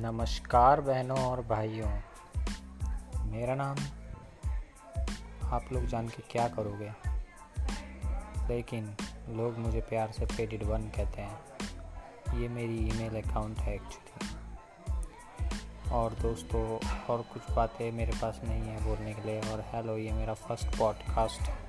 नमस्कार बहनों और भाइयों। मेरा नाम आप लोग जान के क्या करोगे? लेकिन लोग मुझे प्यार से फेडिड वन कहते हैं। ये मेरी ईमेल अकाउंट है एक्चुअली और दोस्तों, और कुछ बातें मेरे पास नहीं है बोलने के लिए। और हेलो ये मेरा फ़र्स्ट पॉडकास्ट है